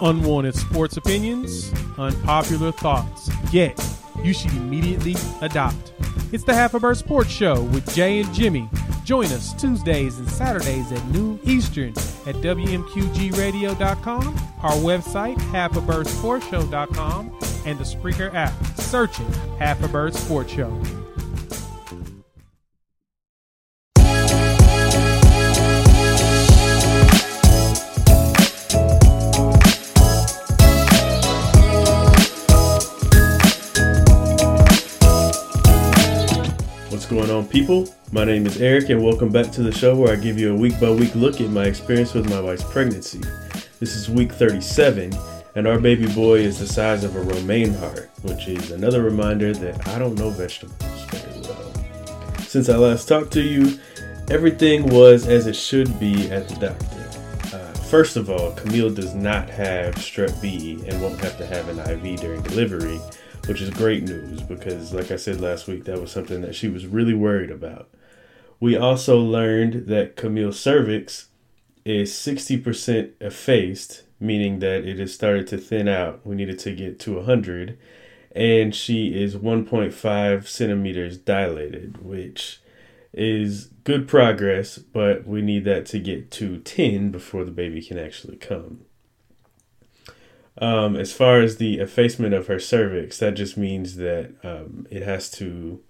unwanted sports opinions, unpopular thoughts. Yet, you should immediately adopt. It's the Half a Bird Sports Show with Jay and Jimmy. Join us Tuesdays and Saturdays at noon Eastern at WMQGRadio.com, our website, halfabirdsportshow.com, and the Spreaker app. Search it, Half a Bird Sports Show. On, people? My name is Eric, and welcome back to the show where I give you a week by week look at my experience with my wife's pregnancy. This is week 37, and our baby boy is the size of a romaine heart, which is another reminder that I don't know vegetables very well. Since I last talked to you, everything was as it should be at the doctor. Uh, first of all, Camille does not have strep B and won't have to have an IV during delivery which is great news because, like I said last week, that was something that she was really worried about. We also learned that Camille's cervix is 60% effaced, meaning that it has started to thin out. We needed to get to 100, and she is 1.5 centimeters dilated, which is good progress, but we need that to get to 10 before the baby can actually come. Um, as far as the effacement of her cervix, that just means that um, it has to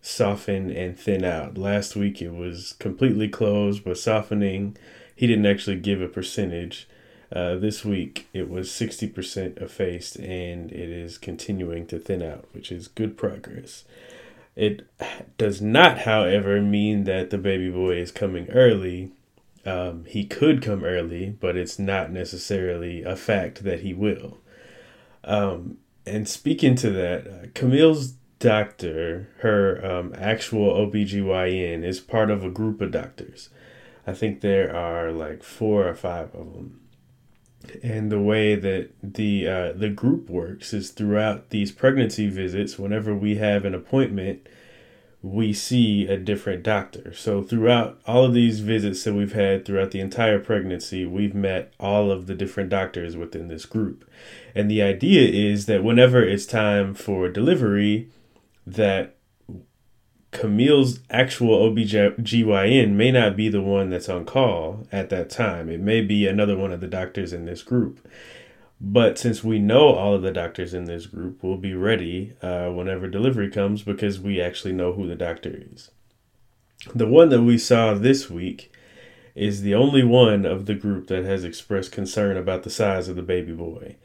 soften and thin out. Last week it was completely closed but softening. He didn't actually give a percentage. Uh, this week it was 60% effaced and it is continuing to thin out, which is good progress. It does not, however, mean that the baby boy is coming early. Um, he could come early, but it's not necessarily a fact that he will. Um, and speaking to that, uh, Camille's doctor, her um, actual OBGYN, is part of a group of doctors. I think there are like four or five of them. And the way that the uh, the group works is throughout these pregnancy visits, whenever we have an appointment, we see a different doctor. So throughout all of these visits that we've had throughout the entire pregnancy, we've met all of the different doctors within this group. And the idea is that whenever it's time for delivery, that Camille's actual OBGYN may not be the one that's on call at that time. It may be another one of the doctors in this group. But since we know all of the doctors in this group, we'll be ready uh, whenever delivery comes because we actually know who the doctor is. The one that we saw this week is the only one of the group that has expressed concern about the size of the baby boy.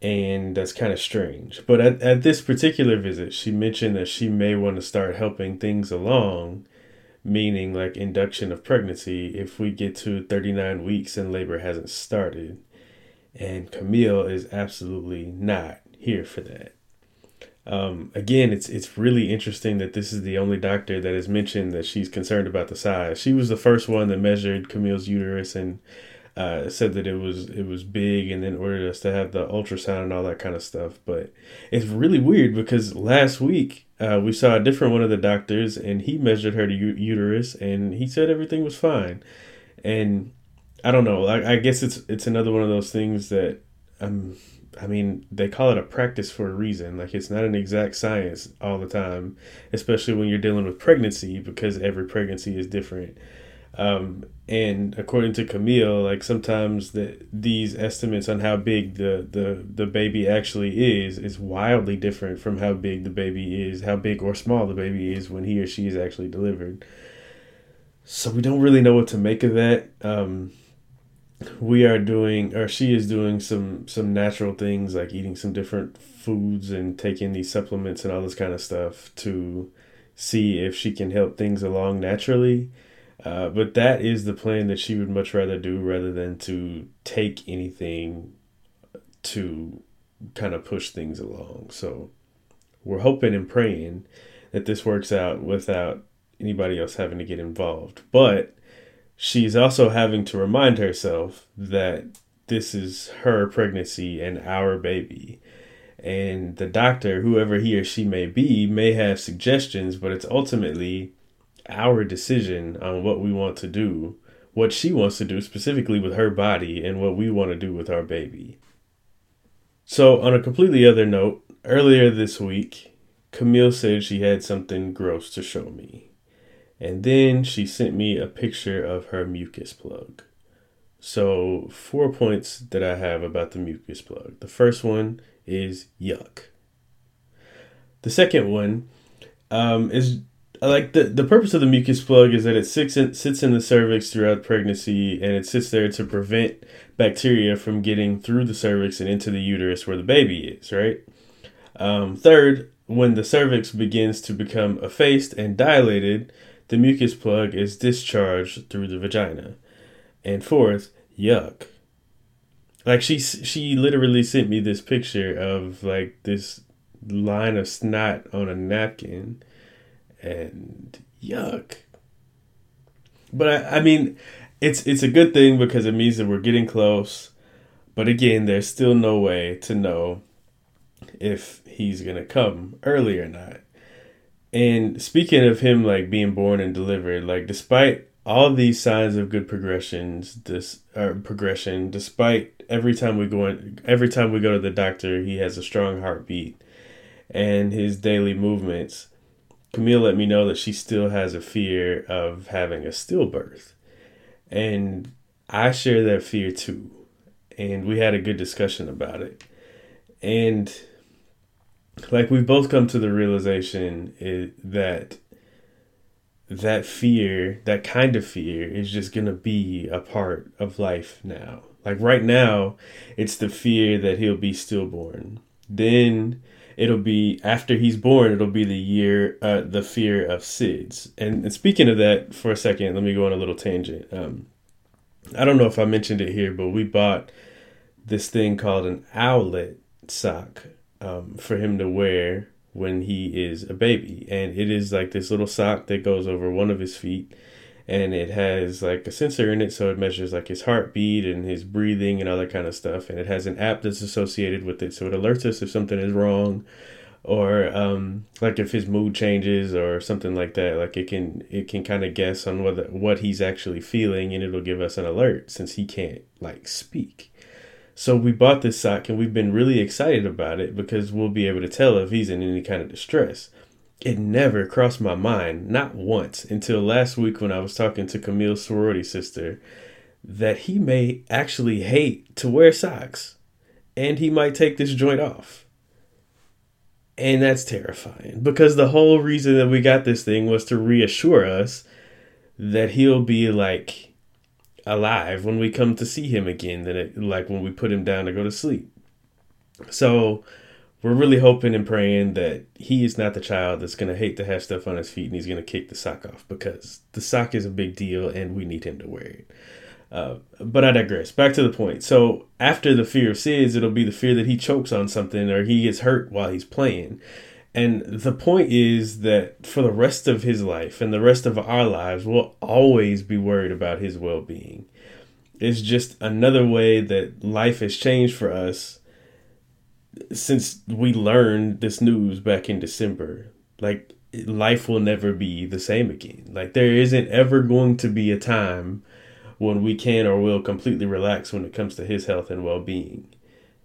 And that's kind of strange. But at, at this particular visit, she mentioned that she may want to start helping things along, meaning like induction of pregnancy, if we get to 39 weeks and labor hasn't started and Camille is absolutely not here for that. Um, again, it's it's really interesting that this is the only doctor that has mentioned that she's concerned about the size. She was the first one that measured Camille's uterus and uh, said that it was it was big, and then ordered us to have the ultrasound and all that kind of stuff. But it's really weird because last week uh, we saw a different one of the doctors, and he measured her u- uterus, and he said everything was fine. And I don't know. I, I guess it's it's another one of those things that um I mean, they call it a practice for a reason. Like it's not an exact science all the time, especially when you're dealing with pregnancy because every pregnancy is different. Um, and according to Camille, like sometimes the these estimates on how big the, the the baby actually is is wildly different from how big the baby is, how big or small the baby is when he or she is actually delivered. So we don't really know what to make of that. Um, we are doing or she is doing some some natural things like eating some different foods and taking these supplements and all this kind of stuff to see if she can help things along naturally. Uh, but that is the plan that she would much rather do rather than to take anything to kind of push things along. So we're hoping and praying that this works out without anybody else having to get involved. But she's also having to remind herself that this is her pregnancy and our baby. And the doctor, whoever he or she may be, may have suggestions, but it's ultimately our decision on what we want to do, what she wants to do specifically with her body, and what we want to do with our baby. So, on a completely other note, earlier this week, Camille said she had something gross to show me. And then she sent me a picture of her mucus plug. So, four points that I have about the mucus plug. The first one is yuck. The second one um, is like the the purpose of the mucus plug is that it sits in, sits in the cervix throughout pregnancy and it sits there to prevent bacteria from getting through the cervix and into the uterus where the baby is right um, third when the cervix begins to become effaced and dilated the mucus plug is discharged through the vagina and fourth yuck like she she literally sent me this picture of like this line of snot on a napkin and yuck. But I, I mean, it's it's a good thing because it means that we're getting close. But again, there's still no way to know if he's gonna come early or not. And speaking of him like being born and delivered, like despite all these signs of good progressions, this or er, progression, despite every time we go in, every time we go to the doctor, he has a strong heartbeat, and his daily movements Camille let me know that she still has a fear of having a stillbirth. And I share that fear too. And we had a good discussion about it. And like we've both come to the realization that that fear, that kind of fear, is just to be a part of life now. Like right now, it's the fear that he'll be stillborn. Then it'll be after he's born it'll be the year uh, the fear of sids and, and speaking of that for a second let me go on a little tangent um, i don't know if i mentioned it here but we bought this thing called an owlet sock um, for him to wear when he is a baby. And it is like this little sock that goes over one of his feet and it has like a sensor in it so it measures like his heartbeat and his breathing and all that kind of stuff. And it has an app that's associated with it so it alerts us if something is wrong or um, like if his mood changes or something like that. Like it can it can kind of guess on whether what he's actually feeling and it'll give us an alert since he can't like speak so we bought this sock and we've been really excited about it because we'll be able to tell if he's in any kind of distress it never crossed my mind, not once, until last week when I was talking to Camille's sorority sister, that he may actually hate to wear socks and he might take this joint off. And that's terrifying because the whole reason that we got this thing was to reassure us that he'll be like alive when we come to see him again, than it, like when we put him down to go to sleep. So, we're really hoping and praying that he is not the child that's going to hate to have stuff on his feet and he's going to kick the sock off because the sock is a big deal and we need him to wear it. Uh, but I digress. Back to the point. So after the fear of SIDS, it'll be the fear that he chokes on something or he gets hurt while he's playing. And the point is that for the rest of his life and the rest of our lives, we'll always be worried about his well being. It's just another way that life has changed for us since we learned this news back in December, like life will never be the same again. Like there isn't ever going to be a time when we can or will completely relax when it comes to his health and well-being.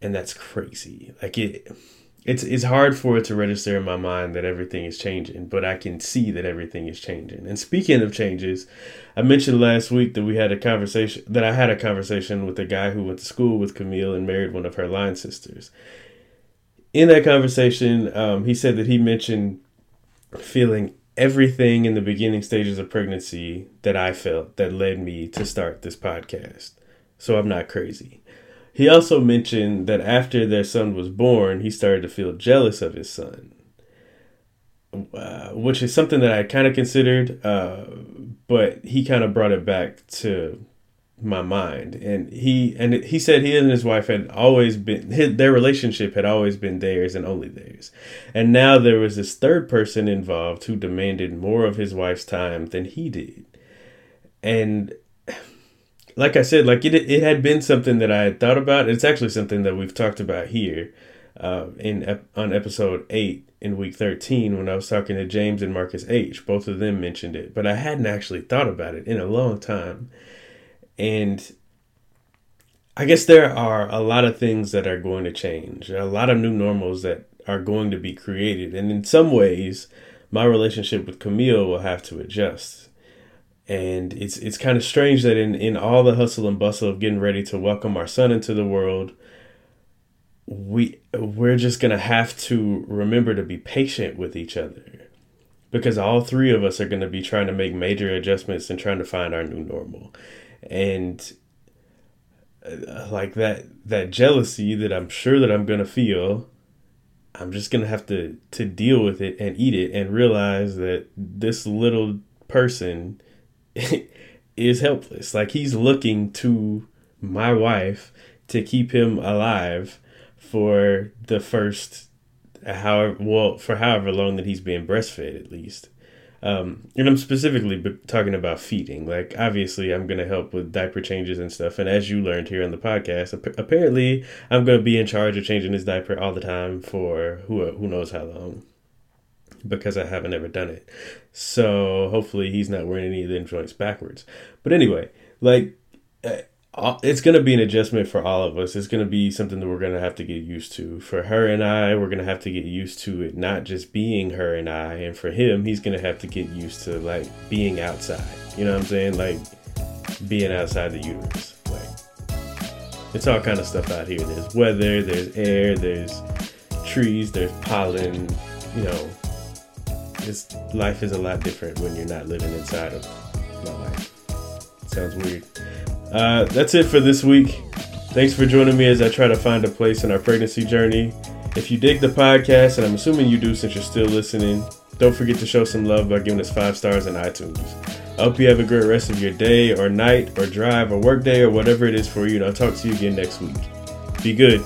And that's crazy. Like it it's it's hard for it to register in my mind that everything is changing, but I can see that everything is changing. And speaking of changes, I mentioned last week that we had a conversation that I had a conversation with a guy who went to school with Camille and married one of her line sisters in that conversation, um, he said that he mentioned feeling everything in the beginning stages of pregnancy that I felt that led me to start this podcast. So I'm not crazy. He also mentioned that after their son was born, he started to feel jealous of his son, uh, which is something that I kind of considered, uh, but he kind of brought it back to my mind. And he and he said he and his wife had always been his, their relationship had always been theirs and only theirs. And now there was this third person involved who demanded more of his wife's time than he did. And like i said like it, it had been something that i had thought about it's actually something that we've talked about here uh, in on episode 8 in week 13 when i was talking to james and marcus h both of them mentioned it but i hadn't actually thought about it in a long time and I guess there are a lot of things that are going to change, a lot of new normals that are going to be created. And in some ways, my relationship with Camille will have to adjust. And it's it's kind of strange that in, in all the hustle and bustle of getting ready to welcome our son into the world, we we're just gonna have to remember to be patient with each other. Because all three of us are gonna be trying to make major adjustments and trying to find our new normal. And uh, like that that jealousy that I'm sure that I'm gonna feel I'm just gonna have to to deal with it and eat it and realize that this little person is helpless. Like he's looking to my wife to keep him alive for the first however well for however long that he's being breastfed at least. Um, and i'm specifically talking about feeding. Like obviously i'm going to help with diaper changes and stuff. And as you learned here on the podcast apparently i'm going to be in charge of changing his diaper all the time for who who knows how long because i haven't ever done it so hopefully he's not wearing any of them joints backwards but anyway like uh, it's going to be an adjustment for all of us. It's going to be something that we're going to have to get used to. For her and I, we're going to have to get used to it not just being her and I. And for him, he's going to have to get used to like being outside. You know what I'm saying? Like being outside the uterus. Like it's all kind of stuff out here. There's weather, there's air, there's trees, there's pollen. You know, life is a lot different when you're not living inside of my life. sounds weird. Uh, that's it for this week. Thanks for joining me as I try to find a place in our pregnancy journey. If you dig the podcast, and I'm assuming you do since you're still listening, don't forget to show some love by giving us five stars on iTunes. I hope you have a great rest of your day or night or drive or work day or whatever it is for you, and I'll talk to you again next week. Be good.